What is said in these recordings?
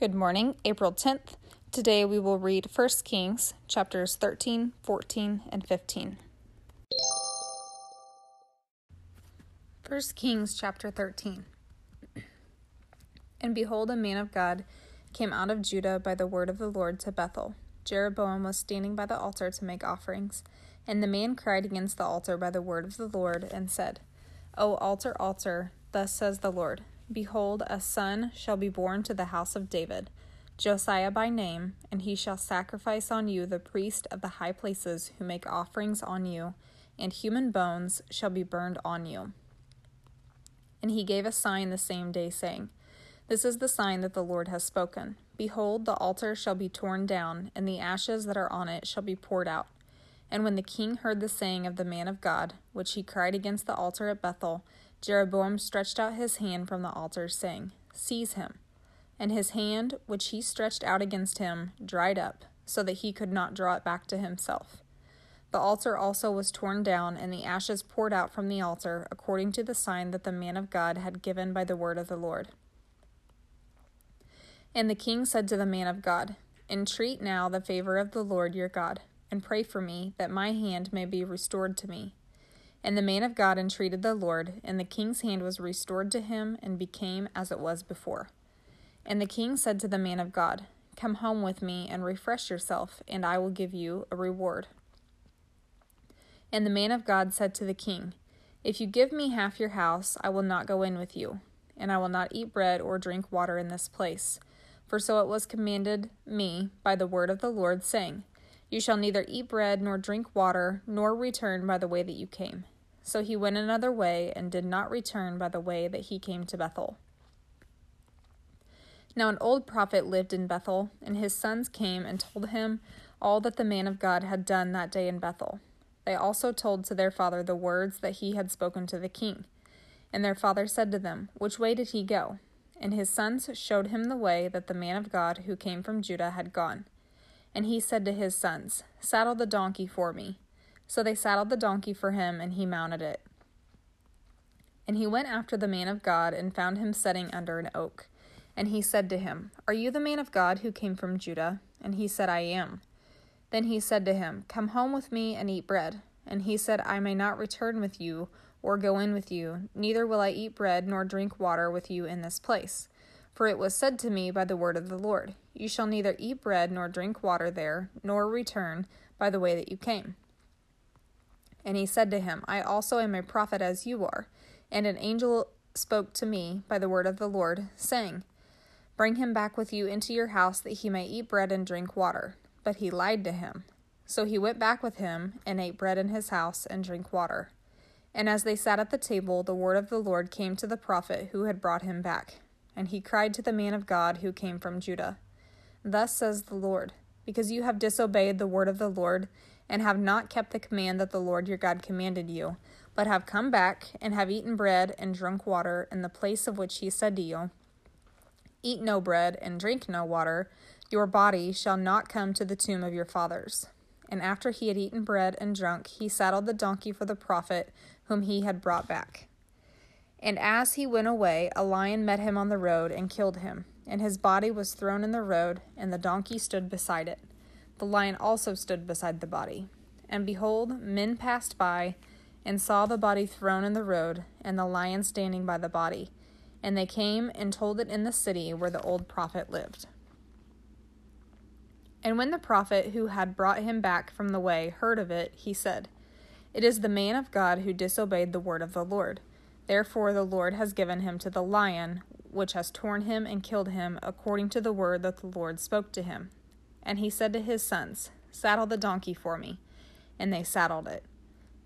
Good morning, April 10th. Today we will read 1 Kings chapters 13, 14, and 15. 1 Kings chapter 13. And behold, a man of God came out of Judah by the word of the Lord to Bethel. Jeroboam was standing by the altar to make offerings. And the man cried against the altar by the word of the Lord, and said, O altar, altar, thus says the Lord Behold, a son shall be born to the house of David, Josiah by name, and he shall sacrifice on you the priest of the high places who make offerings on you, and human bones shall be burned on you. And he gave a sign the same day, saying, This is the sign that the Lord has spoken. Behold, the altar shall be torn down, and the ashes that are on it shall be poured out. And when the king heard the saying of the man of God, which he cried against the altar at Bethel, Jeroboam stretched out his hand from the altar, saying, Seize him. And his hand, which he stretched out against him, dried up, so that he could not draw it back to himself. The altar also was torn down, and the ashes poured out from the altar, according to the sign that the man of God had given by the word of the Lord. And the king said to the man of God, Entreat now the favor of the Lord your God, and pray for me, that my hand may be restored to me. And the man of God entreated the Lord, and the king's hand was restored to him, and became as it was before. And the king said to the man of God, Come home with me, and refresh yourself, and I will give you a reward. And the man of God said to the king, If you give me half your house, I will not go in with you, and I will not eat bread or drink water in this place. For so it was commanded me by the word of the Lord, saying, You shall neither eat bread nor drink water, nor return by the way that you came. So he went another way and did not return by the way that he came to Bethel. Now an old prophet lived in Bethel, and his sons came and told him all that the man of God had done that day in Bethel. They also told to their father the words that he had spoken to the king. And their father said to them, Which way did he go? And his sons showed him the way that the man of God who came from Judah had gone. And he said to his sons, Saddle the donkey for me. So they saddled the donkey for him, and he mounted it. And he went after the man of God, and found him sitting under an oak. And he said to him, Are you the man of God who came from Judah? And he said, I am. Then he said to him, Come home with me and eat bread. And he said, I may not return with you, or go in with you, neither will I eat bread nor drink water with you in this place. For it was said to me by the word of the Lord, You shall neither eat bread nor drink water there, nor return by the way that you came. And he said to him, I also am a prophet as you are. And an angel spoke to me by the word of the Lord, saying, Bring him back with you into your house that he may eat bread and drink water. But he lied to him. So he went back with him, and ate bread in his house, and drank water. And as they sat at the table, the word of the Lord came to the prophet who had brought him back. And he cried to the man of God who came from Judah Thus says the Lord, because you have disobeyed the word of the Lord, and have not kept the command that the Lord your God commanded you, but have come back and have eaten bread and drunk water in the place of which he said to you, Eat no bread and drink no water, your body shall not come to the tomb of your fathers. And after he had eaten bread and drunk, he saddled the donkey for the prophet whom he had brought back. And as he went away, a lion met him on the road and killed him, and his body was thrown in the road, and the donkey stood beside it. The lion also stood beside the body. And behold, men passed by and saw the body thrown in the road, and the lion standing by the body. And they came and told it in the city where the old prophet lived. And when the prophet who had brought him back from the way heard of it, he said, It is the man of God who disobeyed the word of the Lord. Therefore the Lord has given him to the lion, which has torn him and killed him, according to the word that the Lord spoke to him. And he said to his sons, Saddle the donkey for me. And they saddled it.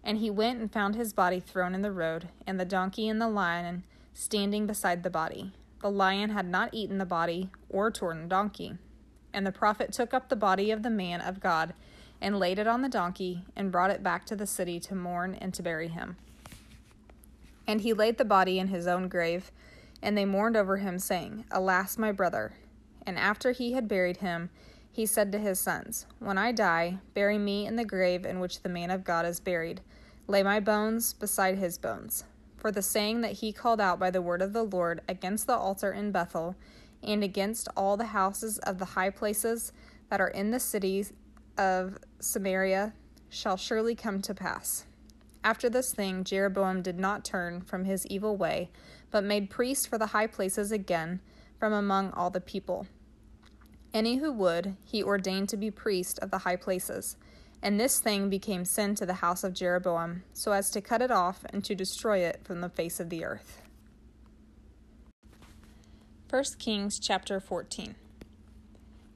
And he went and found his body thrown in the road, and the donkey and the lion standing beside the body. The lion had not eaten the body or torn the donkey. And the prophet took up the body of the man of God, and laid it on the donkey, and brought it back to the city to mourn and to bury him. And he laid the body in his own grave, and they mourned over him, saying, Alas, my brother! And after he had buried him, he said to his sons, When I die, bury me in the grave in which the man of God is buried. Lay my bones beside his bones. For the saying that he called out by the word of the Lord against the altar in Bethel, and against all the houses of the high places that are in the cities of Samaria shall surely come to pass. After this thing, Jeroboam did not turn from his evil way, but made priests for the high places again from among all the people. Any who would, he ordained to be priest of the high places. And this thing became sin to the house of Jeroboam, so as to cut it off and to destroy it from the face of the earth. 1 Kings chapter 14.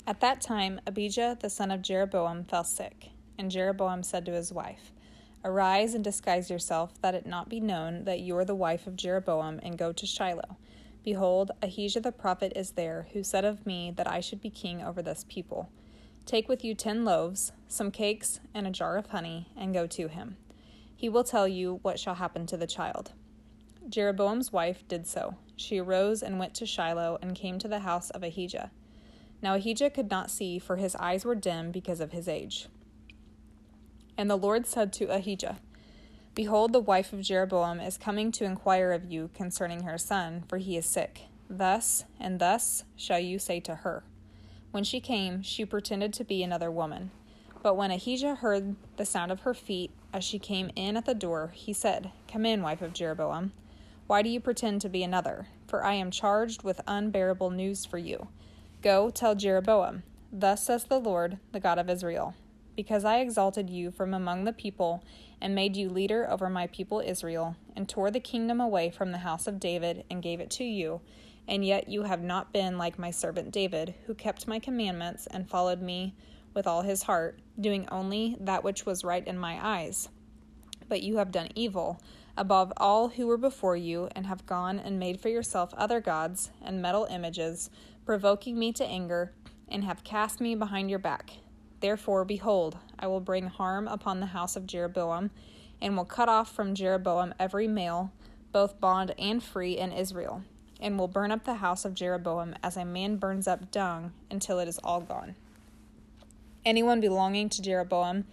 At that time, Abijah the son of Jeroboam fell sick, and Jeroboam said to his wife, Arise and disguise yourself, that it not be known that you are the wife of Jeroboam, and go to Shiloh. Behold, Ahijah the prophet is there, who said of me that I should be king over this people. Take with you ten loaves, some cakes, and a jar of honey, and go to him. He will tell you what shall happen to the child. Jeroboam's wife did so. She arose and went to Shiloh and came to the house of Ahijah. Now Ahijah could not see, for his eyes were dim because of his age. And the Lord said to Ahijah, Behold, the wife of Jeroboam is coming to inquire of you concerning her son, for he is sick. Thus and thus shall you say to her. When she came, she pretended to be another woman. But when Ahijah heard the sound of her feet as she came in at the door, he said, Come in, wife of Jeroboam. Why do you pretend to be another? For I am charged with unbearable news for you. Go tell Jeroboam, Thus says the Lord, the God of Israel because I exalted you from among the people and made you leader over my people Israel, and tore the kingdom away from the house of David and gave it to you. And yet you have not been like my servant David, who kept my commandments and followed me with all his heart, doing only that which was right in my eyes. But you have done evil above all who were before you, and have gone and made for yourself other gods and metal images, provoking me to anger, and have cast me behind your back. Therefore, behold, I will bring harm upon the house of Jeroboam, and will cut off from Jeroboam every male, both bond and free, in Israel, and will burn up the house of Jeroboam as a man burns up dung until it is all gone. Anyone belonging to Jeroboam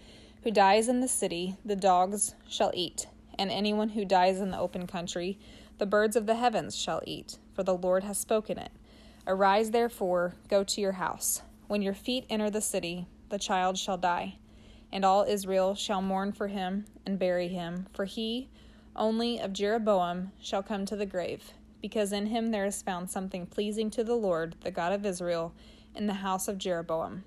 who dies in the city, the dogs shall eat, and anyone who dies in the open country, the birds of the heavens shall eat, for the Lord has spoken it. Arise, therefore, go to your house. When your feet enter the city, the child shall die, and all Israel shall mourn for him and bury him, for he only of Jeroboam shall come to the grave, because in him there is found something pleasing to the Lord, the God of Israel, in the house of Jeroboam.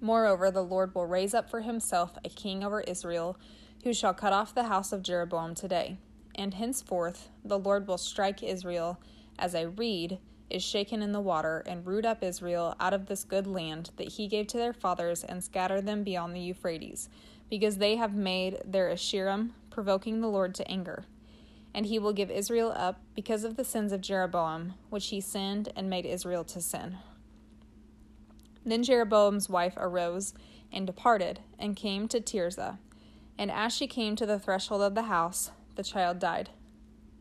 Moreover, the Lord will raise up for himself a king over Israel, who shall cut off the house of Jeroboam today. And henceforth the Lord will strike Israel as a reed is shaken in the water, and root up Israel out of this good land that he gave to their fathers, and scatter them beyond the Euphrates, because they have made their Asherim, provoking the Lord to anger. And he will give Israel up because of the sins of Jeroboam, which he sinned and made Israel to sin. Then Jeroboam's wife arose and departed, and came to Tirzah. And as she came to the threshold of the house, the child died.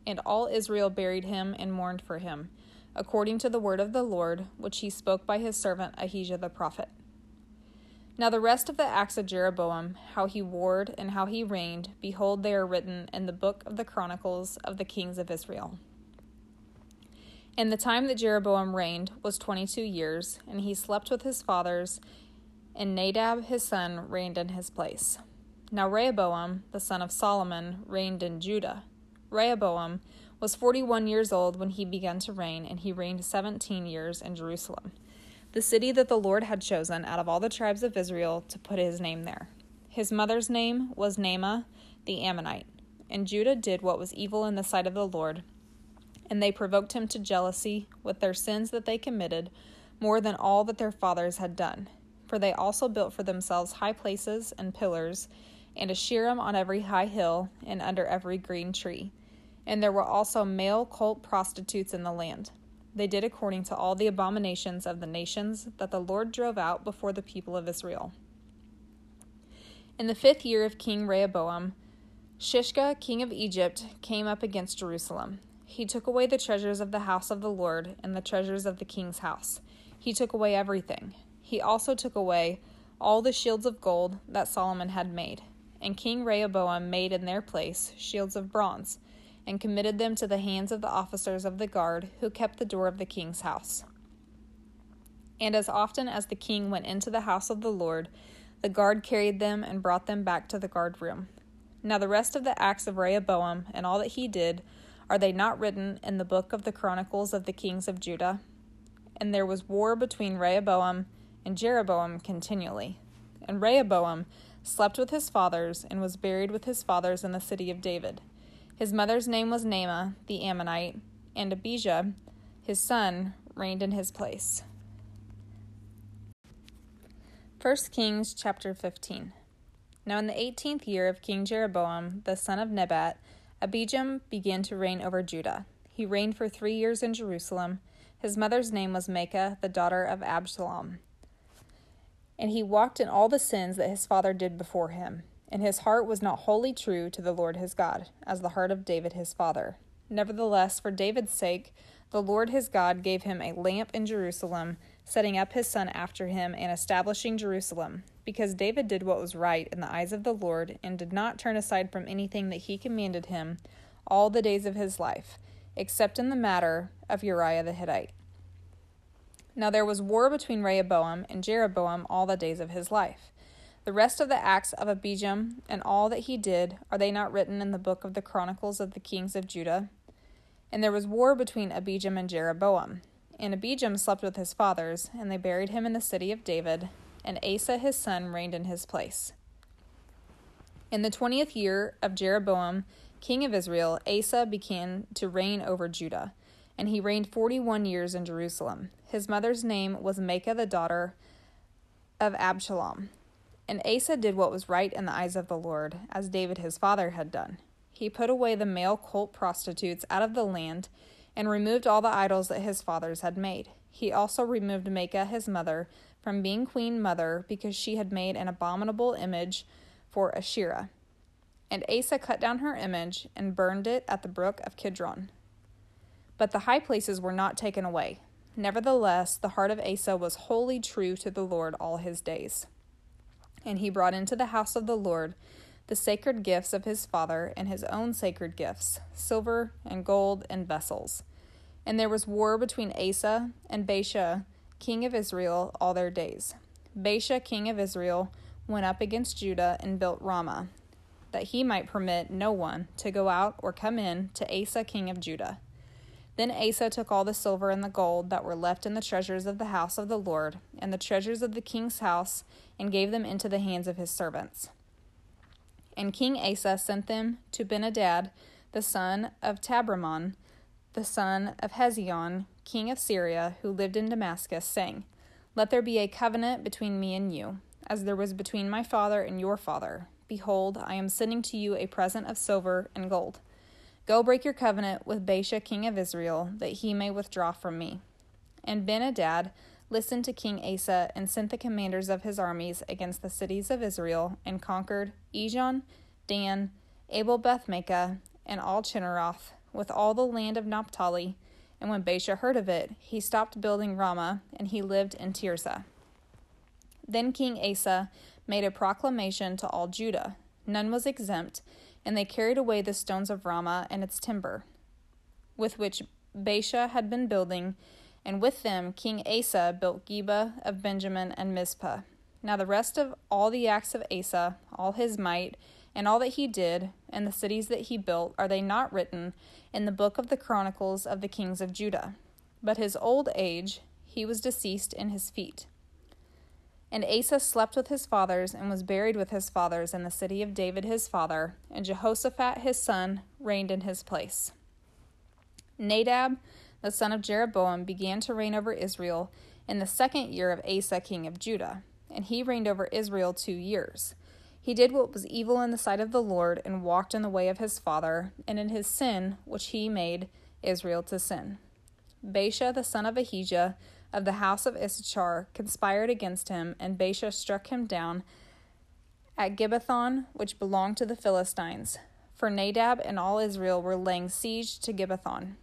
And all Israel buried him and mourned for him according to the word of the Lord, which he spoke by his servant Ahijah the prophet. Now the rest of the acts of Jeroboam, how he warred and how he reigned, behold, they are written in the book of the Chronicles of the kings of Israel. And the time that Jeroboam reigned was twenty two years, and he slept with his fathers, and Nadab his son reigned in his place. Now Rehoboam, the son of Solomon, reigned in Judah. Rehoboam was 41 years old when he began to reign, and he reigned 17 years in Jerusalem, the city that the Lord had chosen out of all the tribes of Israel to put his name there. His mother's name was Naamah the Ammonite. And Judah did what was evil in the sight of the Lord, and they provoked him to jealousy with their sins that they committed more than all that their fathers had done. For they also built for themselves high places and pillars, and a Asherim on every high hill and under every green tree and there were also male cult prostitutes in the land. They did according to all the abominations of the nations that the Lord drove out before the people of Israel. In the fifth year of King Rehoboam, Shishak, king of Egypt, came up against Jerusalem. He took away the treasures of the house of the Lord and the treasures of the king's house. He took away everything. He also took away all the shields of gold that Solomon had made. And King Rehoboam made in their place shields of bronze and committed them to the hands of the officers of the guard who kept the door of the king's house. And as often as the king went into the house of the Lord, the guard carried them and brought them back to the guard room. Now, the rest of the acts of Rehoboam and all that he did, are they not written in the book of the Chronicles of the kings of Judah? And there was war between Rehoboam and Jeroboam continually. And Rehoboam slept with his fathers and was buried with his fathers in the city of David. His mother's name was Naamah the Ammonite, and Abijah, his son, reigned in his place. 1 Kings chapter 15. Now in the eighteenth year of King Jeroboam, the son of Nebat, Abijam began to reign over Judah. He reigned for three years in Jerusalem. His mother's name was Maacah, the daughter of Absalom. And he walked in all the sins that his father did before him, and his heart was not wholly true to the Lord his God, as the heart of David his father. Nevertheless, for David's sake, the Lord his God gave him a lamp in Jerusalem setting up his son after him and establishing Jerusalem, because David did what was right in the eyes of the Lord and did not turn aside from anything that he commanded him all the days of his life, except in the matter of Uriah the Hittite. Now there was war between Rehoboam and Jeroboam all the days of his life. The rest of the acts of Abijam and all that he did, are they not written in the book of the Chronicles of the kings of Judah? And there was war between Abijam and Jeroboam. And Abijam slept with his fathers, and they buried him in the city of David, and Asa his son reigned in his place. In the twentieth year of Jeroboam, king of Israel, Asa began to reign over Judah, and he reigned forty one years in Jerusalem. His mother's name was Maacah the daughter of Absalom. And Asa did what was right in the eyes of the Lord, as David his father had done. He put away the male cult prostitutes out of the land and removed all the idols that his fathers had made. He also removed Maacah his mother from being queen mother because she had made an abominable image for Asherah. And Asa cut down her image and burned it at the brook of Kidron. But the high places were not taken away. Nevertheless, the heart of Asa was wholly true to the Lord all his days. And he brought into the house of the Lord the sacred gifts of his father and his own sacred gifts, silver and gold and vessels. And there was war between Asa and Baasha, king of Israel, all their days. Baasha, king of Israel, went up against Judah and built Ramah, that he might permit no one to go out or come in to Asa, king of Judah. Then Asa took all the silver and the gold that were left in the treasures of the house of the Lord, and the treasures of the king's house, and gave them into the hands of his servants. And King Asa sent them to Ben-hadad, the son of Tabrimmon, the son of Hezion, king of Syria, who lived in Damascus, saying, Let there be a covenant between me and you, as there was between my father and your father. Behold, I am sending to you a present of silver and gold. Go break your covenant with Baasha, king of Israel, that he may withdraw from me. And Ben-hadad listened to King Asa and sent the commanders of his armies against the cities of Israel and conquered Ijon, Dan, Abel-beth-maacah, and all Chinneroth, with all the land of Naphtali. And when Baasha heard of it, he stopped building Ramah, and he lived in Tirzah. Then King Asa made a proclamation to all Judah. None was exempt, and they carried away the stones of Ramah and its timber, with which Baasha had been building, and with them King Asa built Geba of Benjamin and Mizpah. Now the rest of all the acts of Asa, all his might, and all that he did, and the cities that he built, are they not written in the book of the Chronicles of the kings of Judah? But his old age, he was deceased in his feet. And Asa slept with his fathers, and was buried with his fathers in the city of David his father, and Jehoshaphat his son reigned in his place. Nadab, the son of Jeroboam, began to reign over Israel in the second year of Asa, king of Judah, and he reigned over Israel two years. He did what was evil in the sight of the Lord, and walked in the way of his father, and in his sin which he made Israel to sin. Baasha, the son of Ahijah, of the house of Issachar, conspired against him, and Baasha struck him down at Gibbethon, which belonged to the Philistines. For Nadab and all Israel were laying siege to Gibbethon.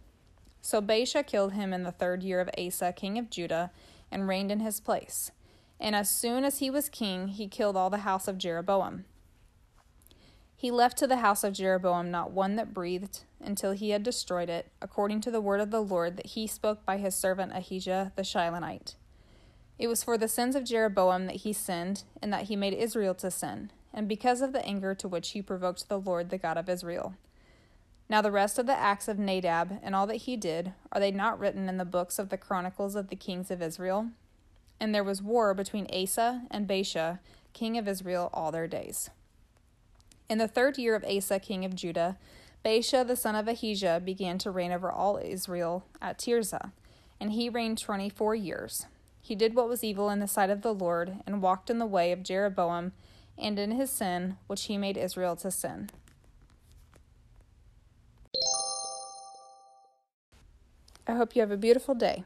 So Baasha killed him in the third year of Asa, king of Judah, and reigned in his place. And as soon as he was king, he killed all the house of Jeroboam. He left to the house of Jeroboam not one that breathed until he had destroyed it, according to the word of the Lord that he spoke by his servant Ahijah the Shilonite. It was for the sins of Jeroboam that he sinned, and that he made Israel to sin, and because of the anger to which he provoked the Lord, the God of Israel. Now, the rest of the acts of Nadab and all that he did, are they not written in the books of the chronicles of the kings of Israel? And there was war between Asa and Baasha, king of Israel, all their days. In the third year of Asa, king of Judah, Baasha the son of Ahijah began to reign over all Israel at Tirzah, and he reigned twenty four years. He did what was evil in the sight of the Lord, and walked in the way of Jeroboam, and in his sin, which he made Israel to sin. I hope you have a beautiful day.